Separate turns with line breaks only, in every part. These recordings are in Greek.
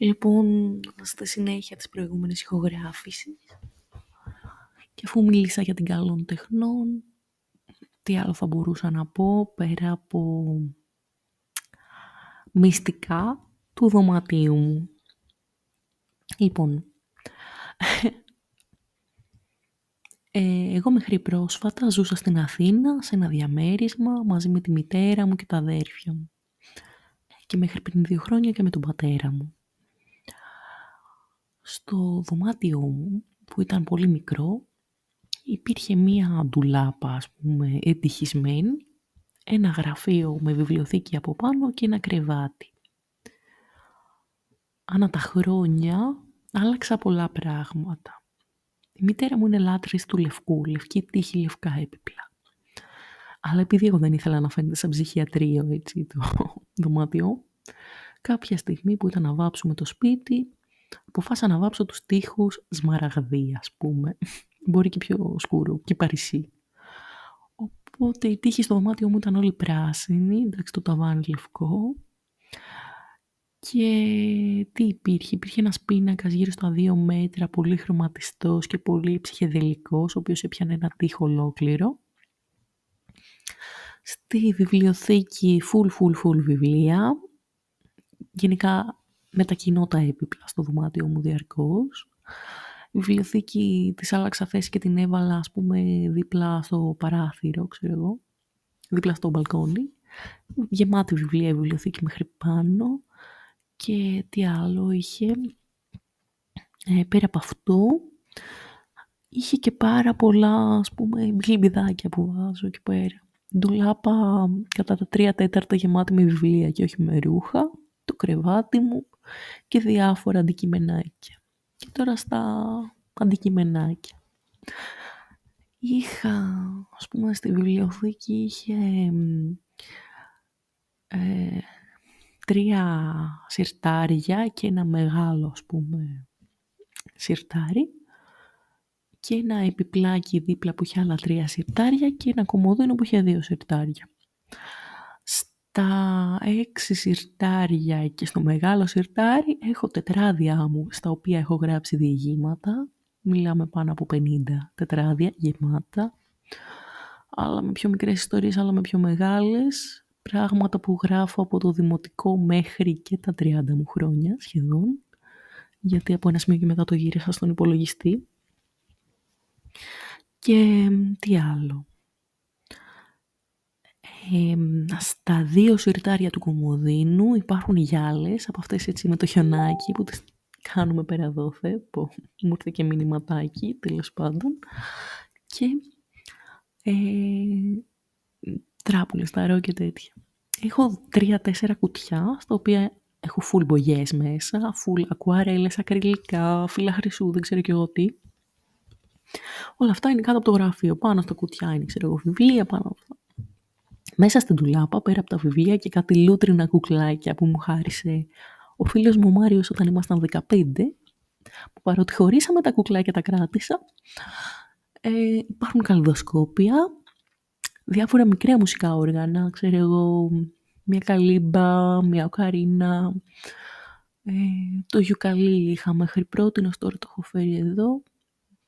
Λοιπόν, στη συνέχεια της προηγούμενης ηχογράφησης και αφού μίλησα για την καλών τεχνών, τι άλλο θα μπορούσα να πω πέρα από μυστικά του δωματίου μου. Λοιπόν, ε, εγώ μέχρι πρόσφατα ζούσα στην Αθήνα σε ένα διαμέρισμα μαζί με τη μητέρα μου και τα αδέρφια μου. Και μέχρι πριν δύο χρόνια και με τον πατέρα μου. Στο δωμάτιό μου, που ήταν πολύ μικρό, υπήρχε μία ντουλάπα, ας πούμε, ευτυχισμένη, ένα γραφείο με βιβλιοθήκη από πάνω και ένα κρεβάτι. Ανά τα χρόνια άλλαξα πολλά πράγματα. Η μητέρα μου είναι λάτρης του λευκού, λευκή τύχη, λευκά έπιπλα. Αλλά επειδή εγώ δεν ήθελα να φαίνεται σαν ψυχιατρίο έτσι το δωμάτιο, κάποια στιγμή που ήταν να βάψουμε το σπίτι, αποφάσισα να βάψω τους τοίχους σμαραγδί, ας πούμε. Μπορεί και πιο σκούρο, και παρισί. Οπότε η τύχη στο δωμάτιο μου ήταν όλη πράσινη, εντάξει το ταβάνι λευκό. Και τι υπήρχε, υπήρχε ένας πίνακας γύρω στα δύο μέτρα, πολύ χρωματιστός και πολύ ψυχεδελικός, ο οποίος έπιανε ένα τείχο ολόκληρο. Στη βιβλιοθήκη full full full βιβλία, γενικά μετακινώ τα έπιπλα στο δωμάτιο μου διαρκώς. Η βιβλιοθήκη της άλλαξα θέση και την έβαλα ας πούμε δίπλα στο παράθυρο, ξέρω εγώ, δίπλα στο μπαλκόνι. Γεμάτη βιβλία η βιβλιοθήκη μέχρι πάνω και τι άλλο είχε. Ε, πέρα από αυτό, είχε και πάρα πολλά, ας πούμε, γλυμπιδάκια που βάζω εκεί πέρα. Ντουλάπα κατά τα τρία τέταρτα γεμάτη με βιβλία και όχι με ρούχα, το κρεβάτι μου και διάφορα αντικειμενάκια. Και τώρα στα αντικειμενάκια. Είχα, ας πούμε, στη βιβλιοθήκη είχε ε, τρία σιρτάρια και ένα μεγάλο, ας πούμε, σιρτάρι και ένα επιπλάκι δίπλα που είχε άλλα τρία σιρτάρια και ένα κομμόδινο που είχε δύο σιρτάρια. Στα έξι σιρτάρια και στο μεγάλο σιρτάρι έχω τετράδια μου στα οποία έχω γράψει διηγήματα. Μιλάμε πάνω από 50 τετράδια γεμάτα. Άλλα με πιο μικρές ιστορίες, άλλα με πιο μεγάλες. Πράγματα που γράφω από το δημοτικό μέχρι και τα 30 μου χρόνια σχεδόν. Γιατί από ένα σημείο και μετά το γύρισα στον υπολογιστή. Και τι άλλο στα δύο σιρτάρια του κομμωδίνου υπάρχουν γυάλες από αυτές έτσι με το χιονάκι που τις κάνουμε πέρα δόθε, που μου ήρθε και μηνυματάκι τέλος πάντων και ε, τράπουλες, ταρό και τέτοια. Έχω τρία-τέσσερα κουτιά στα οποία έχω full μπογιές μέσα, full ακουαρέλες, ακριλικά, φύλλα χρυσού, δεν ξέρω και εγώ τι. Όλα αυτά είναι κάτω από το γραφείο. Πάνω στα κουτιά είναι, ξέρω εγώ, βιβλία, πάνω από αυτά. Μέσα στην τουλάπα, πέρα από τα βιβλία και κάτι λούτρινα κουκλάκια που μου χάρισε ο φίλος μου Μάριος όταν ήμασταν 15, που παρότι χωρίσαμε τα κουκλάκια τα κράτησα, ε, υπάρχουν καλδοσκόπια, διάφορα μικρά μουσικά όργανα, ξέρω εγώ, μια καλύμπα, μια οκαρίνα, ε, το γιουκαλί είχα μέχρι πρώτη, τώρα το έχω φέρει εδώ,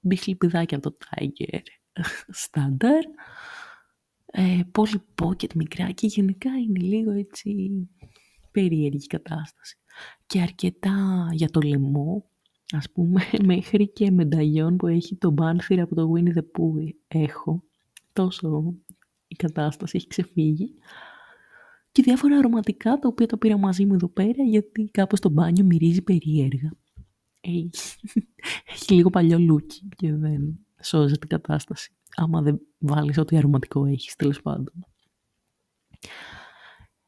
μπιχλιπιδάκια από το Tiger, στάνταρ ε, πολύ pocket μικρά και γενικά είναι λίγο έτσι περίεργη κατάσταση. Και αρκετά για το λαιμό, ας πούμε, μέχρι και μενταγιόν που έχει το μπάνθυρα από το Winnie the Pooh έχω. Τόσο η κατάσταση έχει ξεφύγει. Και διάφορα αρωματικά τα οποία τα πήρα μαζί μου εδώ πέρα γιατί κάπως το μπάνιο μυρίζει περίεργα. Έχει, έχει λίγο παλιό λούκι και δεν σώζεται η κατάσταση άμα δεν βάλεις ό,τι αρωματικό έχεις, τέλος πάντων.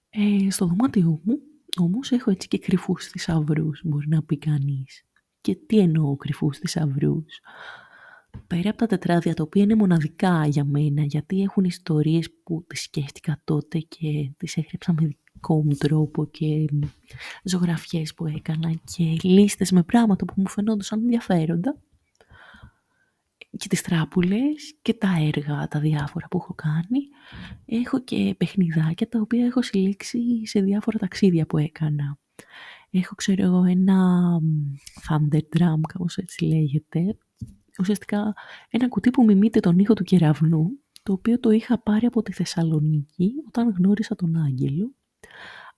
Ε, στο δωμάτιό μου, όμως, έχω έτσι και κρυφούς θησαυρούς, μπορεί να πει κανείς. Και τι εννοώ κρυφούς θησαυρούς; Πέρα από τα τετράδια, τα οποία είναι μοναδικά για μένα, γιατί έχουν ιστορίες που τις σκέφτηκα τότε και τις έγραψα με δικό μου τρόπο και ζωγραφιές που έκανα και λίστες με πράγματα που μου φαινόντουσαν ενδιαφέροντα και τις τράπουλες και τα έργα, τα διάφορα που έχω κάνει. Έχω και παιχνιδάκια τα οποία έχω συλλήξει σε διάφορα ταξίδια που έκανα. Έχω, ξέρω εγώ, ένα Thunder Drum, κάπως έτσι λέγεται. Ουσιαστικά ένα κουτί που μιμείται τον ήχο του κεραυνού, το οποίο το είχα πάρει από τη Θεσσαλονίκη όταν γνώρισα τον Άγγελο.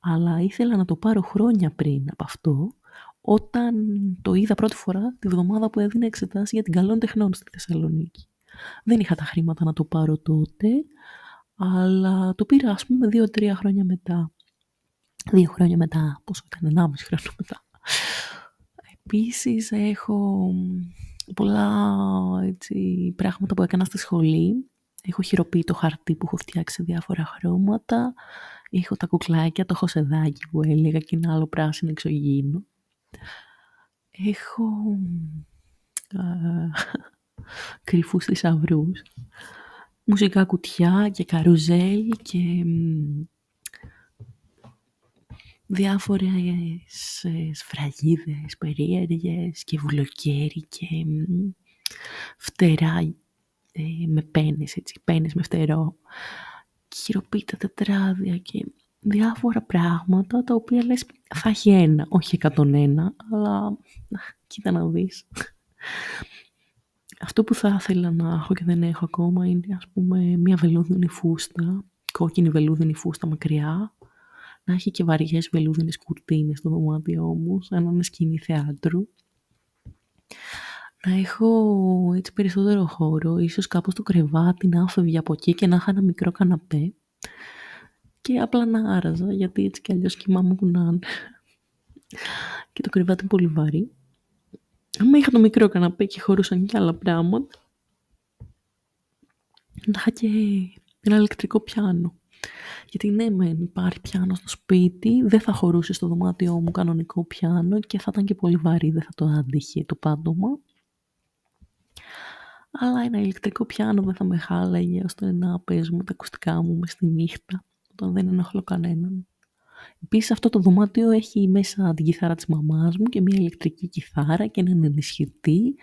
Αλλά ήθελα να το πάρω χρόνια πριν από αυτό, όταν το είδα πρώτη φορά τη βδομάδα που έδινε εξετάσει για την καλών τεχνών στη Θεσσαλονίκη. Δεν είχα τα χρήματα να το πάρω τότε, αλλά το πήρα ας πούμε δύο-τρία χρόνια μετά. Δύο χρόνια μετά, πόσο ήταν, ενάμιση χρόνια μετά. Επίσης έχω πολλά έτσι, πράγματα που έκανα στη σχολή. Έχω χειροποιεί το χαρτί που έχω φτιάξει διάφορα χρώματα. Έχω τα κουκλάκια, το χωσεδάκι που έλεγα και ένα άλλο πράσινο εξωγήινο. Έχω α, κρυφούς θησαυρούς. Μουσικά κουτιά και καρουζέλ και διάφορες ε, σφραγίδες περίεργες και βουλοκαίρι και φτερά ε, με πένες, έτσι, πένες με φτερό, χειροποίητα τετράδια και διάφορα πράγματα τα οποία λες θα έχει ένα, όχι 101, αλλά κοίτα να δεις. Αυτό που θα ήθελα να έχω και δεν έχω ακόμα είναι ας πούμε μια βελούδινη φούστα, κόκκινη βελούδινη φούστα μακριά, να έχει και βαριές βελούδινες κουρτίνες στο δωμάτιό μου, σαν να είναι σκηνή θεάτρου. Να έχω έτσι περισσότερο χώρο, ίσως κάπως το κρεβάτι να φεύγει από εκεί και να είχα ένα μικρό καναπέ και απλά να άραζα, γιατί έτσι κι αλλιώς κοιμάμαι που να και το κρεβάτι πολύ βαρύ. Αν είχα το μικρό καναπέ και χωρούσαν και άλλα πράγματα, να είχα και ένα ηλεκτρικό πιάνο. Γιατί ναι, μεν υπάρχει πιάνο στο σπίτι, δεν θα χωρούσε στο δωμάτιό μου κανονικό πιάνο και θα ήταν και πολύ βαρύ, δεν θα το άντυχε το πάντομα. Αλλά ένα ηλεκτρικό πιάνο δεν θα με χάλαγε ώστε να παίζω τα ακουστικά μου μες στη νύχτα, όταν δεν ενοχλώ κανέναν. Επίσης αυτό το δωμάτιο έχει μέσα την κιθάρα της μαμάς μου και μια ηλεκτρική κιθάρα και έναν ενισχυτή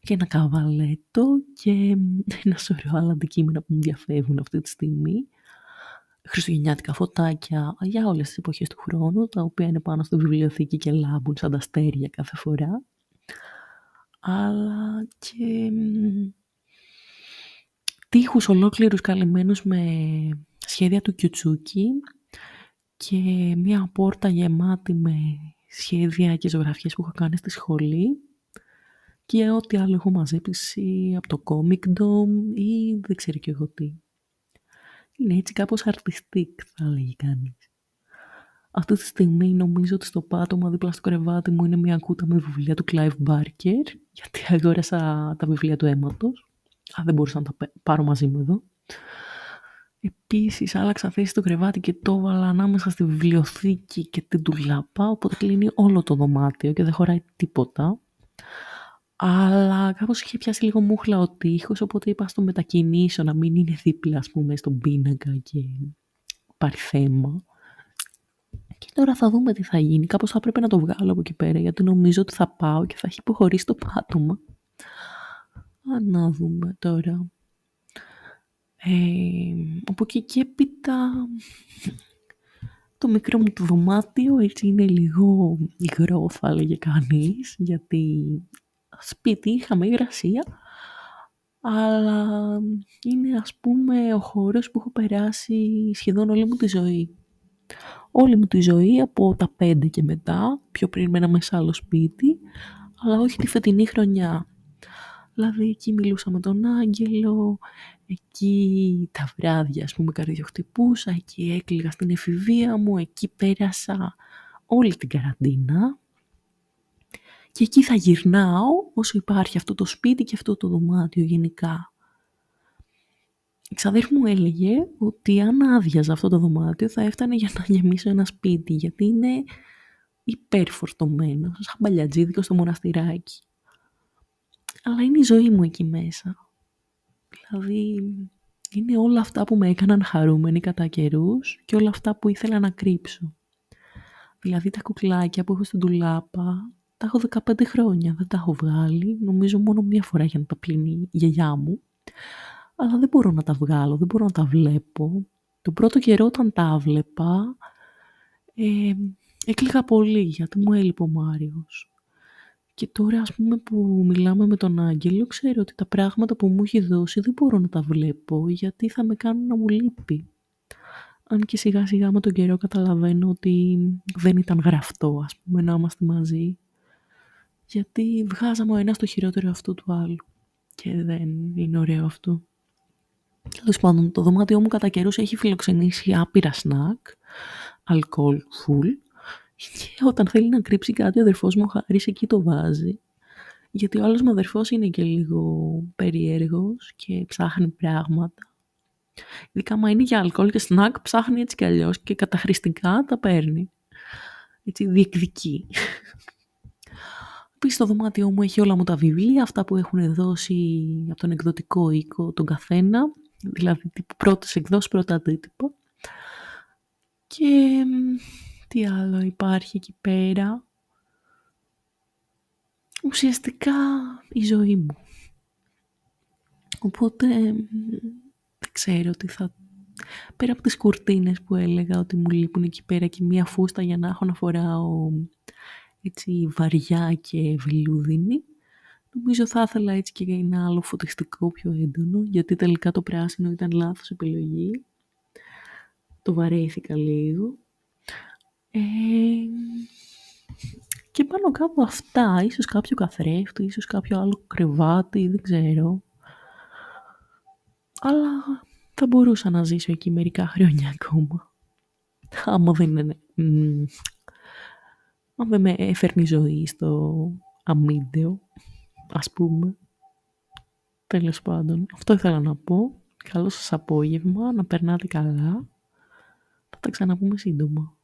και ένα καβαλέτο και ένα σωρό άλλα αντικείμενα που μου διαφεύγουν αυτή τη στιγμή χριστουγεννιάτικα φωτάκια για όλες τις εποχές του χρόνου, τα οποία είναι πάνω στη βιβλιοθήκη και λάμπουν σαν τα αστέρια κάθε φορά. Αλλά και τείχους ολόκληρους καλυμμένους με σχέδια του Κιουτσούκι και μία πόρτα γεμάτη με σχέδια και ζωγραφιές που έχω κάνει στη σχολή και ό,τι άλλο έχω μαζέψει από το Comic Dome ή δεν ξέρω και εγώ τι. Είναι έτσι κάπως artistic θα έλεγε κανείς. Αυτή τη στιγμή νομίζω ότι στο πάτωμα δίπλα στο κρεβάτι μου είναι μια κούτα με βιβλία του Clive Barker γιατί αγόρασα τα βιβλία του αίματος. Α, δεν μπορούσα να τα πάρω μαζί μου εδώ. Επίσης άλλαξα θέση στο κρεβάτι και το έβαλα ανάμεσα στη βιβλιοθήκη και την τουλάπα, οπότε κλείνει όλο το δωμάτιο και δεν χωράει τίποτα. Αλλά κάπως είχε πιάσει λίγο μούχλα ο τείχος, οπότε είπα στο μετακινήσω να μην είναι δίπλα, ας πούμε, στον πίνακα και πάρει θέμα. Και τώρα θα δούμε τι θα γίνει. Κάπως θα πρέπει να το βγάλω από εκεί πέρα, γιατί νομίζω ότι θα πάω και θα έχει υποχωρήσει το πάτωμα. Α, να δούμε τώρα. Ε, από εκεί και έπειτα το μικρό μου το δωμάτιο έτσι είναι λίγο υγρό θα έλεγε κανείς γιατί σπίτι, είχαμε υγρασία, αλλά είναι ας πούμε ο χώρος που έχω περάσει σχεδόν όλη μου τη ζωή. Όλη μου τη ζωή από τα πέντε και μετά, πιο πριν μέναμε σε άλλο σπίτι, αλλά όχι τη φετινή χρονιά. Δηλαδή εκεί μιλούσα με τον Άγγελο, εκεί τα βράδια ας πούμε καρδιοχτυπούσα, εκεί έκλειγα στην εφηβεία μου, εκεί πέρασα όλη την καραντίνα και εκεί θα γυρνάω όσο υπάρχει αυτό το σπίτι και αυτό το δωμάτιο γενικά. Η ξαδέρφη μου έλεγε ότι αν άδειαζα αυτό το δωμάτιο θα έφτανε για να γεμίσω ένα σπίτι γιατί είναι υπερφορτωμένο, σαν μπαλιατζίδικο στο μοναστηράκι. Αλλά είναι η ζωή μου εκεί μέσα. Δηλαδή είναι όλα αυτά που με έκαναν χαρούμενη κατά καιρούς και όλα αυτά που ήθελα να κρύψω. Δηλαδή τα κουκλάκια που έχω στην τουλάπα τα έχω 15 χρόνια, δεν τα έχω βγάλει. Νομίζω μόνο μία φορά για να τα πλύνει η γιαγιά μου. Αλλά δεν μπορώ να τα βγάλω, δεν μπορώ να τα βλέπω. Το πρώτο καιρό όταν τα βλέπα, ε, έκλαιγα πολύ γιατί μου έλειπε ο Μάριος. Και τώρα ας πούμε που μιλάμε με τον Άγγελο ξέρω ότι τα πράγματα που μου έχει δώσει δεν μπορώ να τα βλέπω γιατί θα με κάνουν να μου λείπει. Αν και σιγά σιγά με τον καιρό καταλαβαίνω ότι δεν ήταν γραφτό ας πούμε να είμαστε μαζί. Γιατί βγάζαμε ο ένας το χειρότερο αυτού του άλλου. Και δεν είναι ωραίο αυτό. Τέλος πάντων, το δωμάτιό μου κατά καιρούς έχει φιλοξενήσει άπειρα σνακ, αλκοόλ full, και όταν θέλει να κρύψει κάτι ο αδερφός μου ο Χάρης εκεί το βάζει. Γιατί ο άλλος μου αδερφός είναι και λίγο περίεργος και ψάχνει πράγματα. Ειδικά άμα είναι για αλκοόλ και σνακ ψάχνει έτσι κι αλλιώς και καταχρηστικά τα παίρνει. Έτσι διεκδικεί. Επίσης στο δωμάτιό μου έχει όλα μου τα βιβλία, αυτά που έχουν δώσει από τον εκδοτικό οίκο τον καθένα, δηλαδή τύπου πρώτες εκδόσεις, πρώτα αντίτυπα. Και τι άλλο υπάρχει εκεί πέρα. Ουσιαστικά η ζωή μου. Οπότε δεν ξέρω τι θα... Πέρα από τις κουρτίνες που έλεγα ότι μου λείπουν εκεί πέρα και μία φούστα για να έχω να φοράω έτσι βαριά και βελούδινη. Νομίζω θα ήθελα έτσι και ένα άλλο φωτιστικό πιο έντονο, γιατί τελικά το πράσινο ήταν λάθος επιλογή. Το βαρέθηκα λίγο. Ε, και πάνω κάπου αυτά, ίσως κάποιο καθρέφτη, ίσως κάποιο άλλο κρεβάτι, δεν ξέρω. Αλλά θα μπορούσα να ζήσω εκεί μερικά χρόνια ακόμα. Άμα δεν είναι... Αν δεν με έφερνει η ζωή στο αμύντεο, ας πούμε. Τέλος πάντων, αυτό ήθελα να πω. Καλό σας απόγευμα, να περνάτε καλά. Θα τα ξαναπούμε σύντομα.